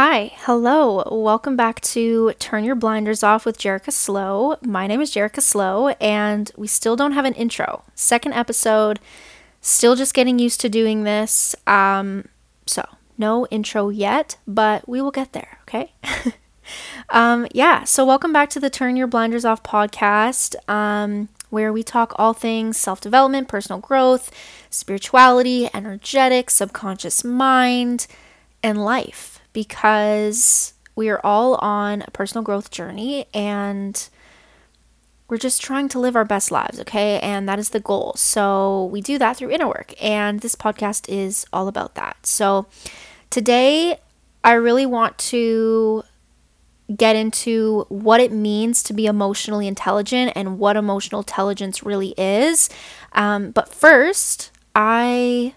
Hi, hello, welcome back to Turn Your Blinders Off with Jerica Szlo. My name is Jerica Szlo, and we still don't have an intro. Second episode, still just getting used to doing this. Um, so, no intro yet, but we will get there, okay? um, yeah, so welcome back to the Turn Your Blinders Off podcast, um, where we talk all things self development, personal growth, spirituality, energetic, subconscious mind, and life because we are all on a personal growth journey and we're just trying to live our best lives, okay? And that is the goal. So we do that through inner work, and this podcast is all about that. So today, I really want to get into what it means to be emotionally intelligent and what emotional intelligence really is. Um, but first, I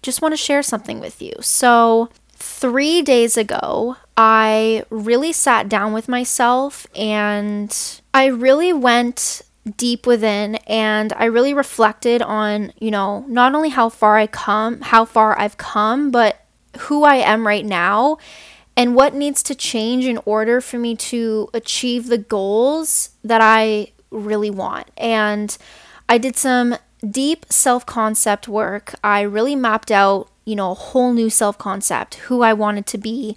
just want to share something with you. So, three days ago, I really sat down with myself and I really went deep within and I really reflected on, you know, not only how far I come, how far I've come, but who I am right now and what needs to change in order for me to achieve the goals that I really want. And I did some deep self concept work. I really mapped out you know, a whole new self concept, who I wanted to be.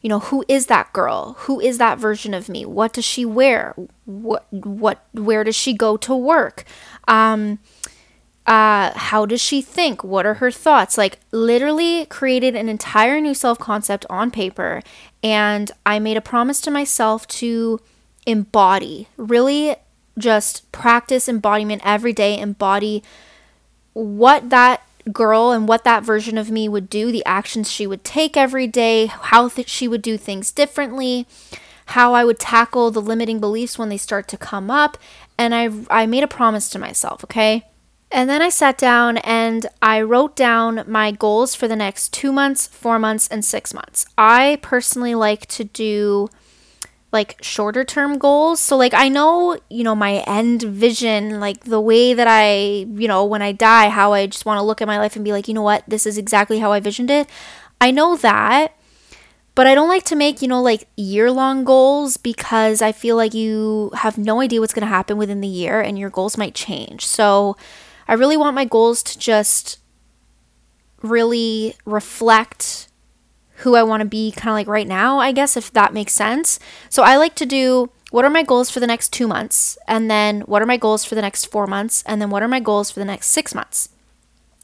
You know, who is that girl? Who is that version of me? What does she wear? What what where does she go to work? Um uh how does she think? What are her thoughts? Like literally created an entire new self concept on paper and I made a promise to myself to embody, really just practice embodiment every day, embody what that girl and what that version of me would do, the actions she would take every day, how th- she would do things differently, how I would tackle the limiting beliefs when they start to come up. And I, I made a promise to myself, okay? And then I sat down and I wrote down my goals for the next two months, four months, and six months. I personally like to do like shorter term goals. So like I know, you know, my end vision, like the way that I, you know, when I die, how I just want to look at my life and be like, you know what, this is exactly how I visioned it. I know that. But I don't like to make, you know, like year long goals because I feel like you have no idea what's going to happen within the year and your goals might change. So I really want my goals to just really reflect who I want to be kind of like right now, I guess, if that makes sense. So I like to do what are my goals for the next two months? And then what are my goals for the next four months? And then what are my goals for the next six months?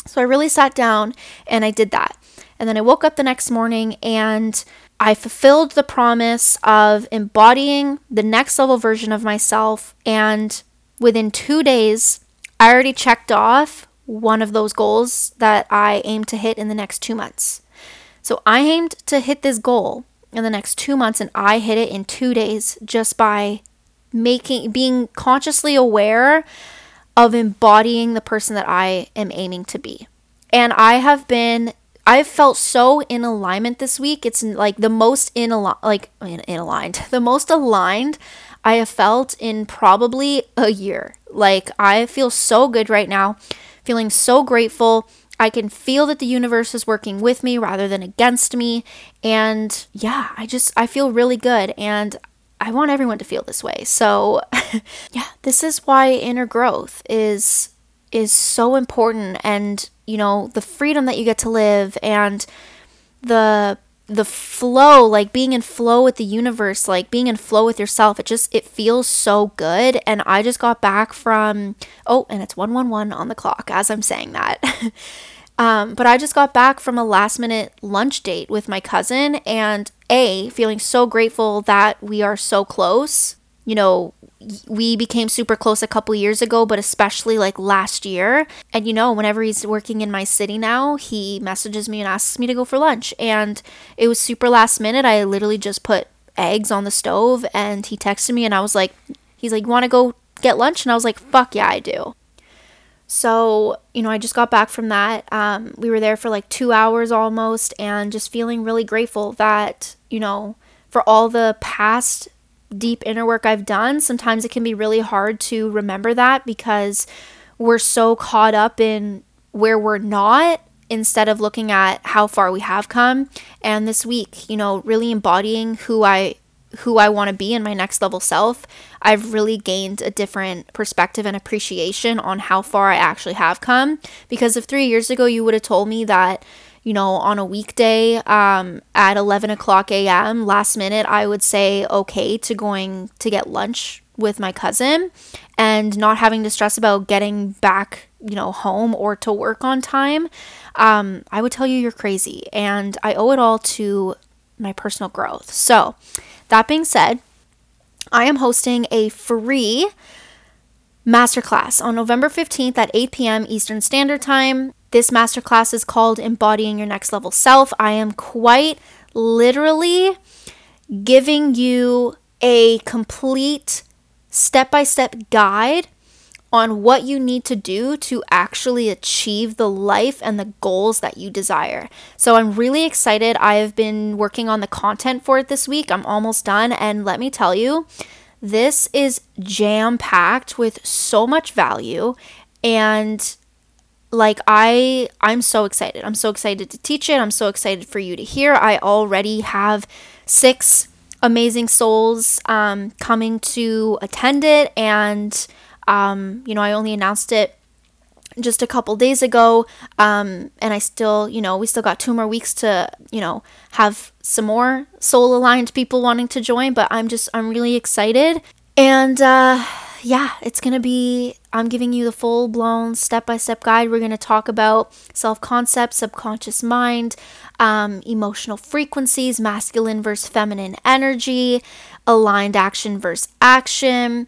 So I really sat down and I did that. And then I woke up the next morning and I fulfilled the promise of embodying the next level version of myself. And within two days, I already checked off one of those goals that I aim to hit in the next two months. So I aimed to hit this goal in the next two months, and I hit it in two days just by making being consciously aware of embodying the person that I am aiming to be. And I have been I've felt so in alignment this week. It's like the most in al- like in, in aligned, the most aligned I have felt in probably a year. Like I feel so good right now, feeling so grateful I can feel that the universe is working with me rather than against me. And yeah, I just, I feel really good. And I want everyone to feel this way. So yeah, this is why inner growth is is so important and you know the freedom that you get to live and the the flow like being in flow with the universe like being in flow with yourself it just it feels so good. And i just got back from oh and it's 111 on the clock as i'm saying that. Um, but i just got back from a last minute lunch date with my cousin and a feeling so grateful that we are so close you know we became super close a couple years ago, but especially like last year. And you know, whenever he's working in my city now, he messages me and asks me to go for lunch. And it was super last minute. I literally just put eggs on the stove and he texted me and I was like, he's like, You want to go get lunch? And I was like, fuck yeah, I do. So, you know, I just got back from that. Um, we were there for like two hours almost and just feeling really grateful that, you know, for all the past deep inner work I've done, sometimes it can be really hard to remember that because we're so caught up in where we're not instead of looking at how far we have come. And this week, you know, really embodying who I who I want to be in my next level self, I've really gained a different perspective and appreciation on how far I actually have come. Because if three years ago you would have told me that, you know, on a weekday um, at 11 o'clock a.m., last minute, I would say okay to going to get lunch with my cousin and not having to stress about getting back, you know, home or to work on time, um, I would tell you you're crazy. And I owe it all to my personal growth. So, that being said, I am hosting a free masterclass on November 15th at 8 p.m. Eastern Standard Time. This masterclass is called Embodying Your Next Level Self. I am quite literally giving you a complete step by step guide on what you need to do to actually achieve the life and the goals that you desire. So I'm really excited. I have been working on the content for it this week. I'm almost done. And let me tell you, this is jam packed with so much value. And like i i'm so excited i'm so excited to teach it i'm so excited for you to hear i already have six amazing souls um, coming to attend it and um, you know, I only announced it just a couple days ago um, and i still you know we still got two more weeks to you know have some more soul aligned people wanting to join but i'm just i'm really excited. And uh, yeah it's gonna be i'm giving you the full blown step by step guide. We're gonna talk about self concept subconscious mind um, emotional frequencies masculine versus feminine energy aligned action versus action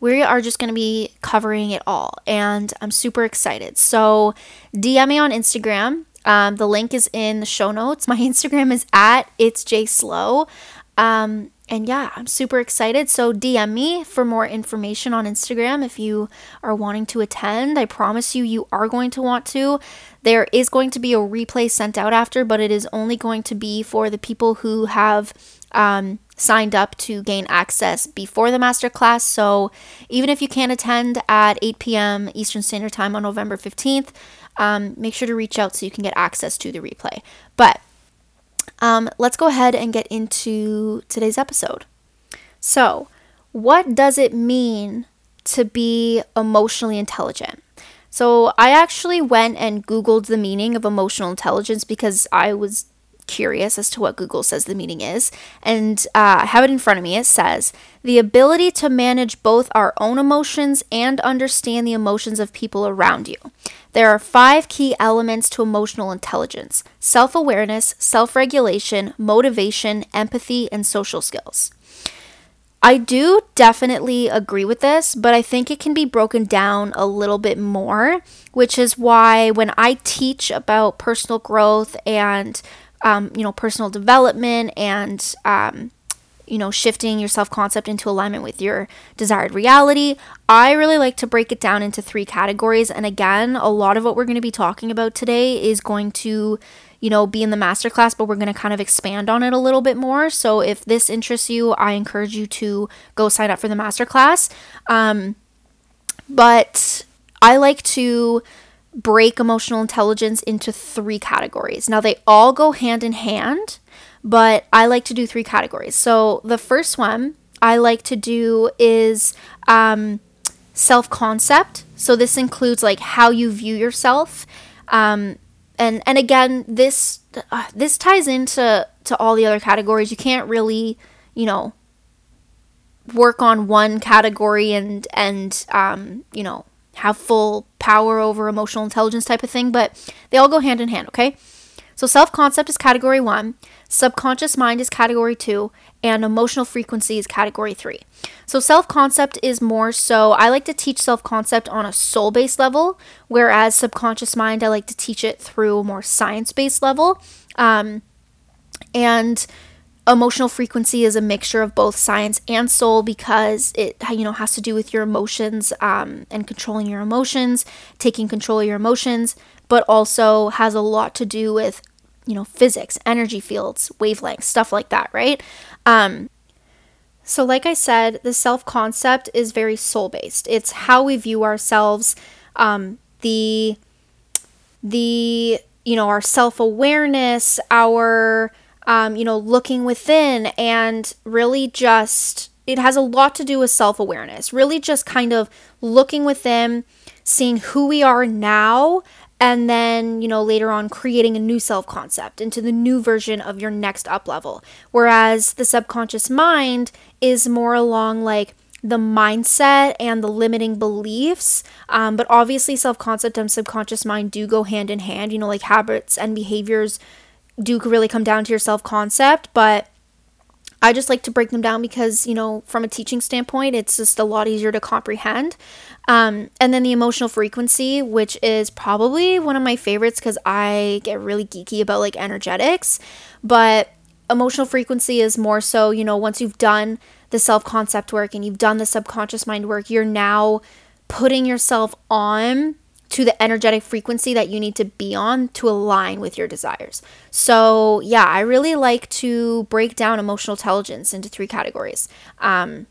we are just going to be covering it all, and I'm super excited. So, DM me on Instagram. Um, the link is in the show notes. My Instagram is at it's J Szlo. Um, and yeah, I'm super excited. So DM me for more information on Instagram if you are wanting to attend. I promise you, you are going to want to. There is going to be a replay sent out after, but it is only going to be for the people who have um, signed up to gain access before the masterclass. So even if you can't attend at 8 p.m. Eastern Standard Time on November 15th, um, make sure to reach out so you can get access to the replay. But um, let's go ahead and get into today's episode. So, what does it mean to be emotionally intelligent? So, I actually went and Googled the meaning of emotional intelligence because I was curious as to what Google says the meaning is, and uh, I have it in front of me. It says the ability to manage both our own emotions and understand the emotions of people around you. There are five key elements to emotional intelligence self awareness, self regulation, motivation, empathy, and social skills. I do definitely agree with this, but I think it can be broken down a little bit more, which is why when I teach about personal growth and um, you know, personal development and, um, you know, shifting your self concept into alignment with your desired reality. I really like to break it down into three categories. And again, a lot of what we're going to be talking about today is going to, you know, be in the masterclass, but we're going to kind of expand on it a little bit more. So if this interests you, I encourage you to go sign up for the masterclass. Um, but I like to break emotional intelligence into three categories. Now, they all go hand in hand, but I like to do three categories. So, the first one I like to do is um, self concept. So, this includes like how you view yourself. Um, and, and again, this uh, this ties into to all the other categories. You can't really, you know, work on one category and and um, you know have full power over emotional intelligence type of thing, but they all go hand in hand, okay? So self concept is category one, subconscious mind is category two, and emotional frequency is category three. So self concept is more so, I like to teach self concept on a soul based level, whereas subconscious mind, I like to teach it through a more science based level. Um, and emotional frequency is a mixture of both science and soul because it you know has to do with your emotions um, and controlling your emotions taking control of your emotions but also has a lot to do with you know physics energy fields wavelengths stuff like that right? Um, so like i said the self concept is very soul based it's how we view ourselves um, the the you know, our self awareness, our, um, you know, looking within, and really just, it has a lot to do with self awareness. Really just kind of looking within, seeing who we are now, and then, you know, later on creating a new self concept into the new version of your next up level. Whereas the subconscious mind is more along like, the mindset and the limiting beliefs. Um, but obviously, self concept and subconscious mind do go hand in hand. You know, like habits and behaviors do really come down to your self concept. But I just like to break them down because, you know, from a teaching standpoint, it's just a lot easier to comprehend. Um, and then the emotional frequency, which is probably one of my favorites because I get really geeky about like energetics. But emotional frequency is more so, you know, once you've done the self concept work and you've done the subconscious mind work, you're now putting yourself on to the energetic frequency that you need to be on to align with your desires. So, yeah, I really like to break down emotional intelligence into three categories. Um,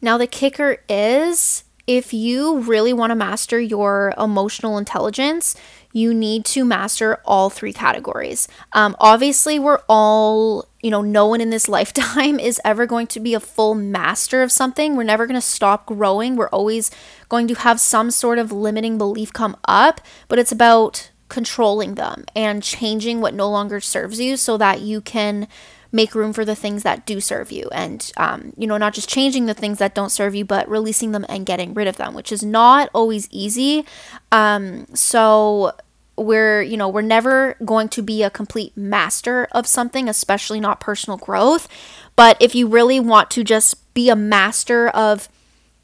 now, the kicker is if you really want to master your emotional intelligence, you need to master all three categories. Um, obviously, we're all, you know, no one in this lifetime is ever going to be a full master of something. We're never going to stop growing. We're always going to have some sort of limiting belief come up, but it's about controlling them and changing what no longer serves you so that you can make room for the things that do serve you and um, you know not just changing the things that don't serve you but releasing them and getting rid of them which is not always easy um, so we're you know we're never going to be a complete master of something especially not personal growth. But if you really want to just be a master of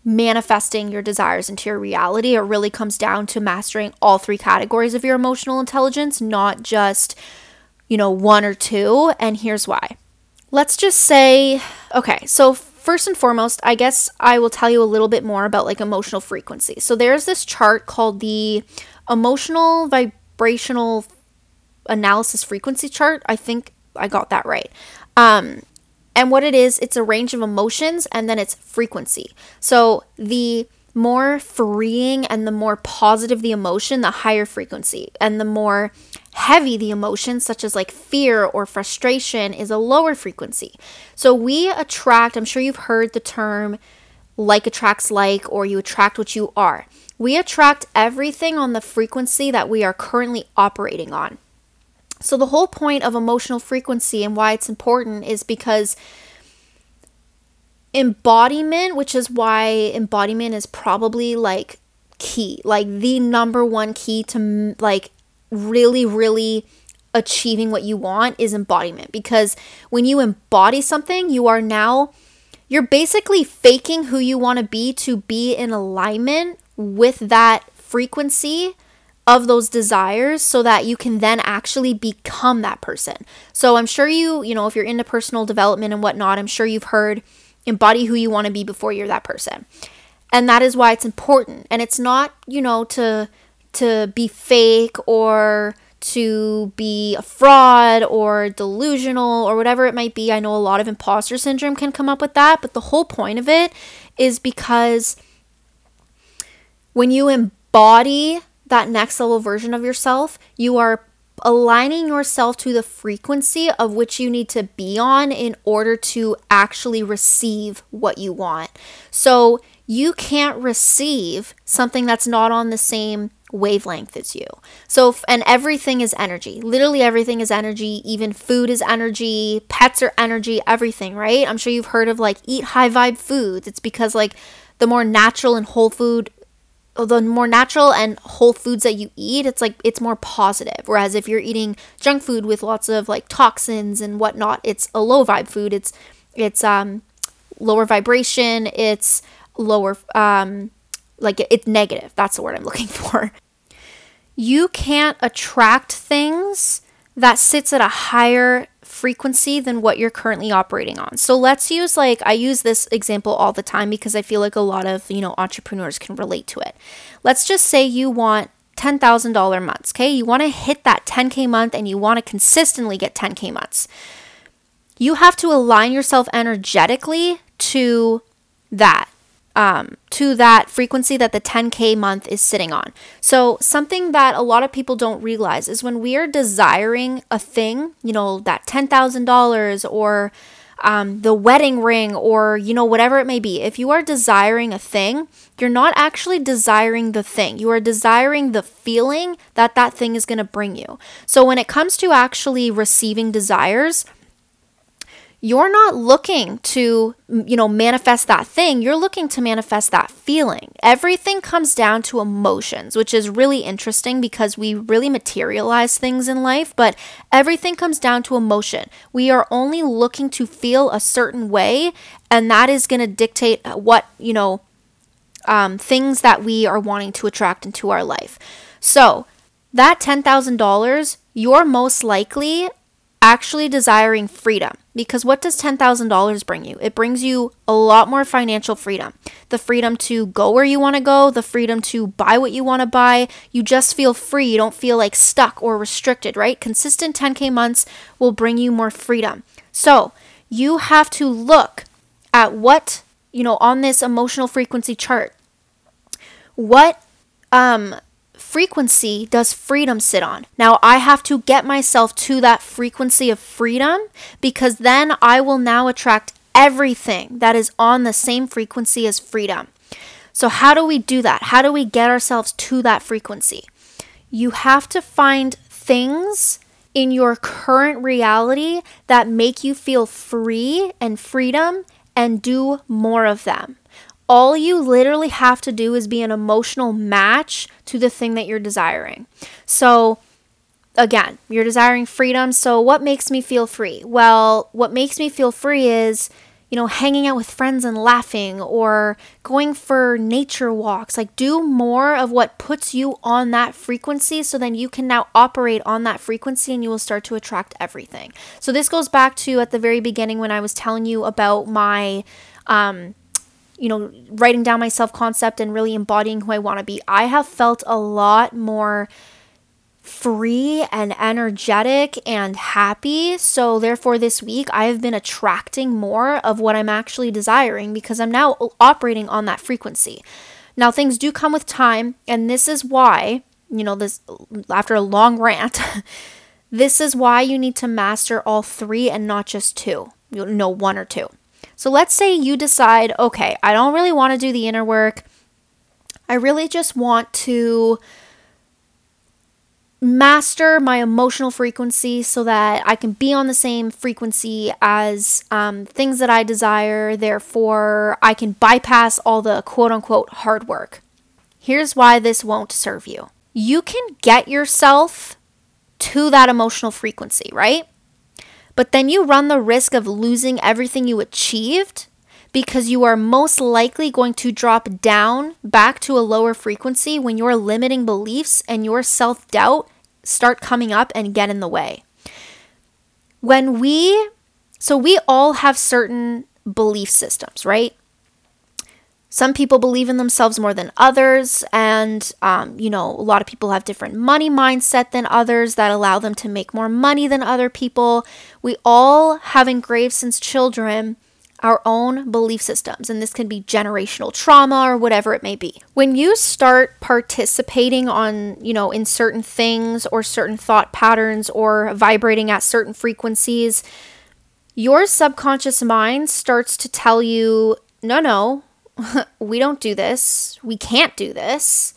manifesting your desires into your reality it really comes down to mastering all three categories of your emotional intelligence not just you know one or two. And here's why. Let's just say okay so first and foremost i guess i will tell you a little bit more about like emotional frequency. So there's this chart called the emotional vibration vibrational analysis frequency chart. I think I got that right. Um, and what it is, it's a range of emotions and then it's frequency. So the more freeing and the more positive the emotion, the higher frequency. And the more heavy the emotion, such as like fear or frustration, is a lower frequency. So we attract, I'm sure you've heard the term like attracts like, or you attract what you are. We attract everything on the frequency that we are currently operating on. So, the whole point of emotional frequency and why it's important is because embodiment, which is why embodiment is probably like key, like the number one key to like really, really achieving what you want is embodiment. Because when you embody something, you are now you're basically faking who you want to be to be in alignment with that frequency of those desires so that you can then actually become that person. So I'm sure you, you know, if you're into personal development and whatnot, I'm sure you've heard embody who you want to be before you're that person. And that is why it's important. And it's not, you know, to to be fake or to be a fraud or delusional or whatever it might be. I know a lot of imposter syndrome can come up with that, but the whole point of it is because when you embody that next level version of yourself, you are aligning yourself to the frequency of which you need to be on in order to actually receive what you want. So you can't receive something that's not on the same wavelength as you. So, and everything is energy. Literally everything is energy. Even food is energy. Pets are energy. Everything, right? I'm sure you've heard of like eat high vibe foods. It's because like the more natural and whole food the more natural and whole foods that you eat, it's like it's more positive. Whereas if you're eating junk food with lots of like toxins and whatnot, it's a low vibe food. It's it's um lower vibration. It's lower um like it's negative. That's the word I'm looking for. You can't attract things that sits at a higher frequency than what you're currently operating on. So let's use like I use this example all the time because I feel like a lot of, you know, entrepreneurs can relate to it. Let's just say you want $10,000 months, okay? You want to hit that 10k month and you want to consistently get 10k months. You have to align yourself energetically to that um, to that frequency that the 10K month is sitting on. So, something that a lot of people don't realize is when we are desiring a thing, you know, that $10,000 or um, the wedding ring or, you know, whatever it may be, if you are desiring a thing, you're not actually desiring the thing. You are desiring the feeling that that thing is going to bring you. So, when it comes to actually receiving desires, you're not looking to you know manifest that thing. You're looking to manifest that feeling. Everything comes down to emotions which is really interesting because we really materialize things in life but everything comes down to emotion. We are only looking to feel a certain way and that is going to dictate what you know um, things that we are wanting to attract into our life. So that $10,000, you're most likely actually desiring freedom. Because what does $10,000 bring you? It brings you a lot more financial freedom. The freedom to go where you want to go, the freedom to buy what you want to buy. You just feel free. You don't feel like stuck or restricted, right? Consistent 10K months will bring you more freedom. So you have to look at what, you know, on this emotional frequency chart, what um, frequency does freedom sit on? Now, I have to get myself to that frequency of freedom because then I will now attract everything that is on the same frequency as freedom. So, how do we do that? How do we get ourselves to that frequency? You have to find things in your current reality that make you feel free and freedom and do more of them all you literally have to do is be an emotional match to the thing that you're desiring. So, again, you're desiring freedom. So, what makes me feel free? Well, what makes me feel free is, you know, hanging out with friends and laughing or going for nature walks. Like, do more of what puts you on that frequency so then you can now operate on that frequency and you will start to attract everything. So, this goes back to at the very beginning when I was telling you about my, um, you know, writing down my self concept and really embodying who I want to be, I have felt a lot more free and energetic and happy. So, therefore, this week I have been attracting more of what I'm actually desiring because I'm now operating on that frequency. Now, things do come with time, and this is why, you know, this after a long rant, this is why you need to master all three and not just two, you know, one or two. So let's say you decide, okay, I don't really want to do the inner work. I really just want to master my emotional frequency so that I can be on the same frequency as um, things that I desire. Therefore, I can bypass all the quote unquote hard work. Here's why this won't serve you you can get yourself to that emotional frequency, right? But then you run the risk of losing everything you achieved because you are most likely going to drop down back to a lower frequency when your limiting beliefs and your self doubt start coming up and get in the way. When we, so we all have certain belief systems, right? Some people believe in themselves more than others, and um, you know, a lot of people have different money mindset than others that allow them to make more money than other people. We all have engraved since children our own belief systems, and this can be generational trauma or whatever it may be. When you start participating on, you know, in certain things or certain thought patterns or vibrating at certain frequencies, your subconscious mind starts to tell you, no, no, we don't do this, we can't do this,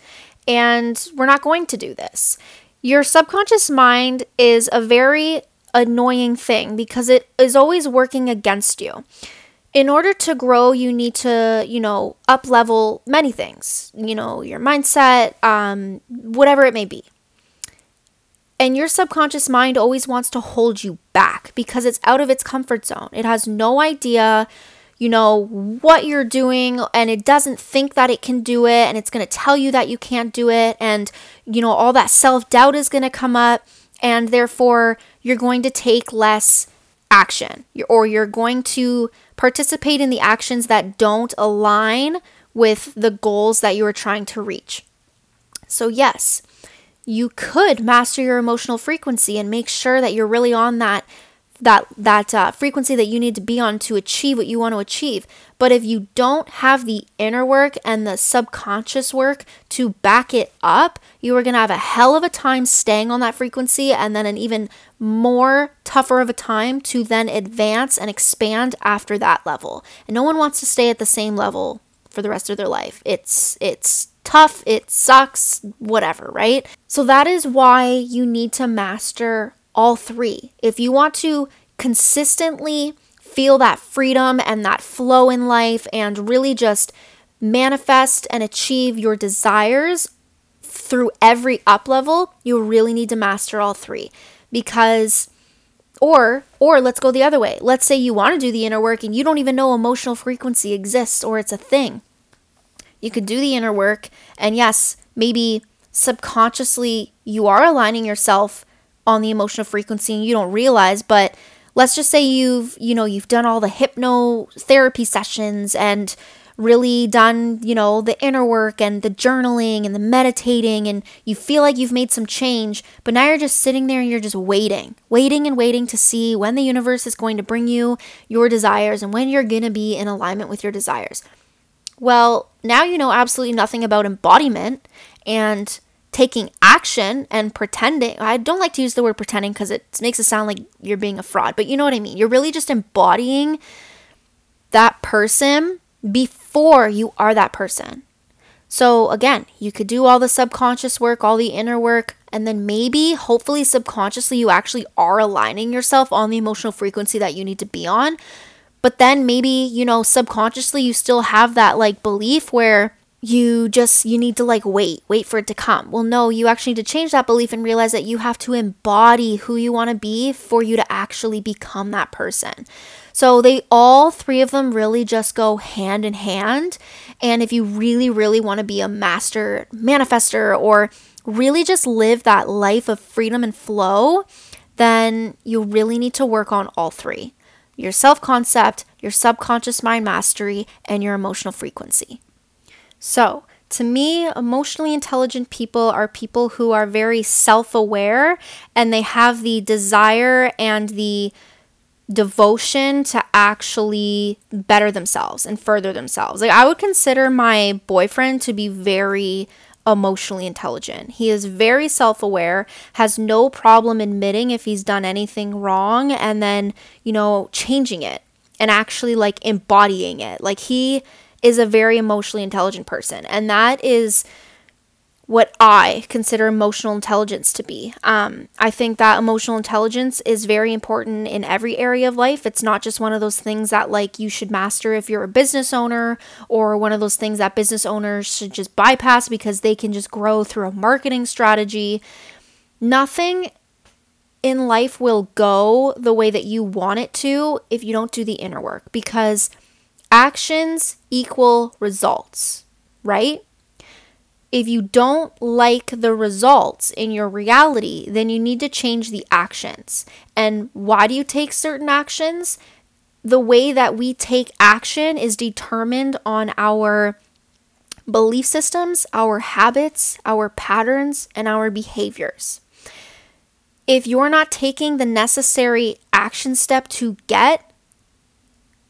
and we're not going to do this. Your subconscious mind is a very annoying thing because it is always working against you. In order to grow, you need to, you know, up level many things, you know, your mindset, um, whatever it may be. And your subconscious mind always wants to hold you back because it's out of its comfort zone. It has no idea you know, what you're doing and it doesn't think that it can do it and it's going to tell you that you can't do it and you know, all that self-doubt is going to come up and therefore you're going to take less action or you're going to participate in the actions that don't align with the goals that you are trying to reach. So, yes, you could master your emotional frequency and make sure that you're really on that that that uh, frequency that you need to be on to achieve what you want to achieve. But if you don't have the inner work and the subconscious work to back it up, you are going to have a hell of a time staying on that frequency and then an even more tougher of a time to then advance and expand after that level. And no one wants to stay at the same level for the rest of their life. It's it's tough, it sucks, whatever, right? So that is why you need to master all three. If you want to consistently feel that freedom and that flow in life and really just manifest and achieve your desires through every up level, you really need to master all three because or or let's go the other way. Let's say you want to do the inner work and you don't even know emotional frequency exists or it's a thing. You could do the inner work and yes, maybe subconsciously you are aligning yourself on the emotional frequency and you don't realize, but let's just say you've, you know, you've done all the hypnotherapy sessions and really done, you know, the inner work and the journaling and the meditating and you feel like you've made some change, but now you're just sitting there and you're just waiting, waiting and waiting to see when the universe is going to bring you your desires and when you're going to be in alignment with your desires. Well, now you know absolutely nothing about embodiment and taking action and pretending. I don't like to use the word pretending because it makes it sound like you're being a fraud, but you know what I mean. You're really just embodying that person before you are that person. So, again, you could do all the subconscious work, all the inner work, and then maybe, hopefully, subconsciously, you actually are aligning yourself on the emotional frequency that you need to be on. But then maybe, you know, subconsciously, you still have that like belief where you just you need to like wait wait for it to come. Well no you actually need to change that belief and realize that you have to embody who you want to be for you to actually become that person. So they all three of them really just go hand in hand. And if you really really want to be a master manifester or really just live that life of freedom and flow then you really need to work on all three. Your self concept, your subconscious mind mastery, and your emotional frequency. So, to me, emotionally intelligent people are people who are very self aware and they have the desire and the devotion to actually better themselves and further themselves. Like, I would consider my boyfriend to be very emotionally intelligent. He is very self aware, has no problem admitting if he's done anything wrong, and then, you know, changing it and actually like embodying it. Like, he is a very emotionally intelligent person. And that is what I consider emotional intelligence to be. Um, I think that emotional intelligence is very important in every area of life. It's not just one of those things that like you should master if you're a business owner or one of those things that business owners should just bypass because they can just grow through a marketing strategy. Nothing in life will go the way that you want it to if you don't do the inner work because actions equal results, right? If you don't like the results in your reality, then you need to change the actions. And why do you take certain actions? The way that we take action is determined on our belief systems, our habits, our patterns, and our behaviors. If you're not taking the necessary action step to get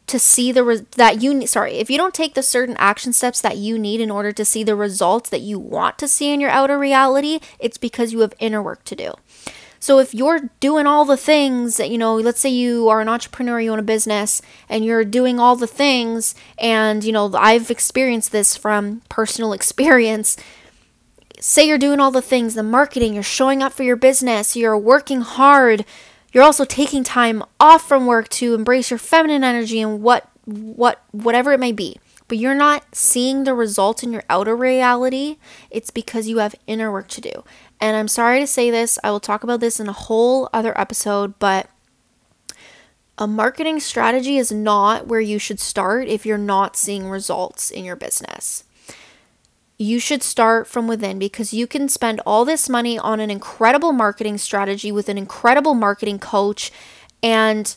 to see the re- that you need sorry if you don't take the certain action steps that you need in order to see the results that you want to see in your outer reality it's because you have inner work to do. So if you're doing all the things that you know let's say you are an entrepreneur you own a business and you're doing all the things and you know I've experienced this from personal experience. Say you're doing all the things the marketing you're showing up for your business you're working hard you're also taking time off from work to embrace your feminine energy and what what whatever it may be. But you're not seeing the results in your outer reality. It's because you have inner work to do. And I'm sorry to say this, I will talk about this in a whole other episode, but a marketing strategy is not where you should start if you're not seeing results in your business you should start from within because you can spend all this money on an incredible marketing strategy with an incredible marketing coach and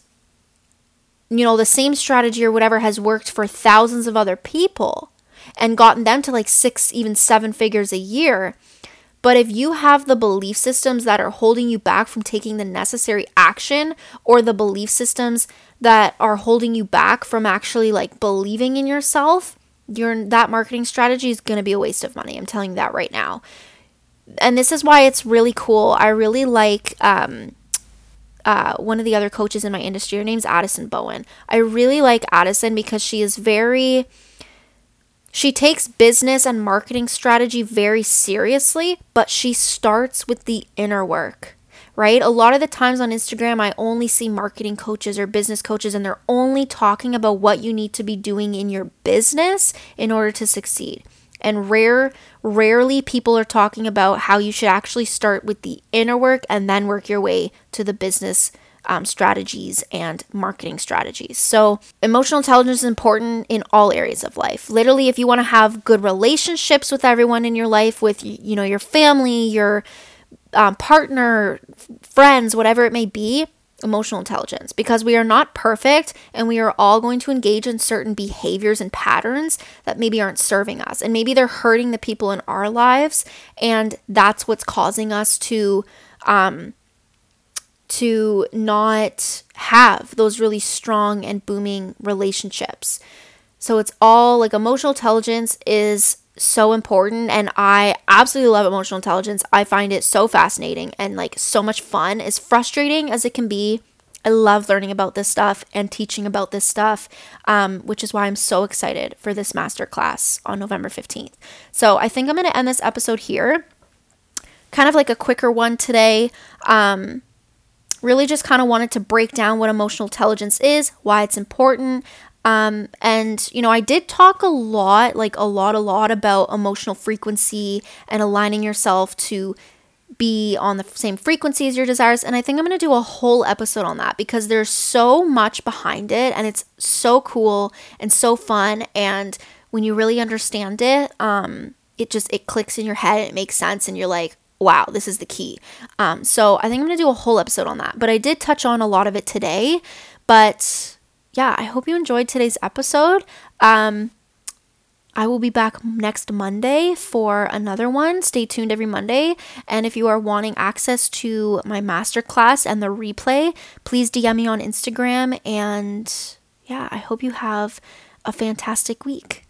you know the same strategy or whatever has worked for thousands of other people and gotten them to like 6 even 7 figures a year. But if you have the belief systems that are holding you back from taking the necessary action or the belief systems that are holding you back from actually like believing in yourself, your that marketing strategy is going to be a waste of money. I'm telling you that right now. And this is why it's really cool. I really like um, uh, one of the other coaches in my industry. Her name's Addison Bowen. I really like Addison because she is very she takes business and marketing strategy very seriously, but she starts with the inner work, right? A lot of the times on Instagram, I only see marketing coaches or business coaches, and they're only talking about what you need to be doing in your business in order to succeed. And rare, rarely people are talking about how you should actually start with the inner work and then work your way to the business um, strategies and marketing strategies. So, emotional intelligence is important in all areas of life. Literally, if you want to have good relationships with everyone in your life, with you know your family, your um, partner, friends, whatever it may be, emotional intelligence. Because we are not perfect and we are all going to engage in certain behaviors and patterns that maybe aren't serving us. And maybe they're hurting the people in our lives. And that's what's causing us to um, to not have those really strong and booming relationships. So it's all like emotional intelligence is so important and I absolutely love emotional intelligence. I find it so fascinating and like so much fun. As frustrating as it can be, I love learning about this stuff and teaching about this stuff, um, which is why I'm so excited for this masterclass on November 15th. So I think I'm going to end this episode here. Kind of like a quicker one today. Um, really just kind of wanted to break down what emotional intelligence is, why it's important. Um, and, you know, I did talk a lot, like a lot, a lot about emotional frequency and aligning yourself to be on the same frequency as your desires. And I think I'm going to do a whole episode on that because there's so much behind it and it's so cool and so fun. And when you really understand it, um, it just it clicks in your head, it makes sense, and you're like, wow, this is the key. Um, so I think I'm going to do a whole episode on that. But I did touch on a lot of it today. But yeah, I hope you enjoyed today's episode. Um, I will be back next Monday for another one. Stay tuned every Monday. And if you are wanting access to my masterclass and the replay, please DM me on Instagram. And yeah, I hope you have a fantastic week.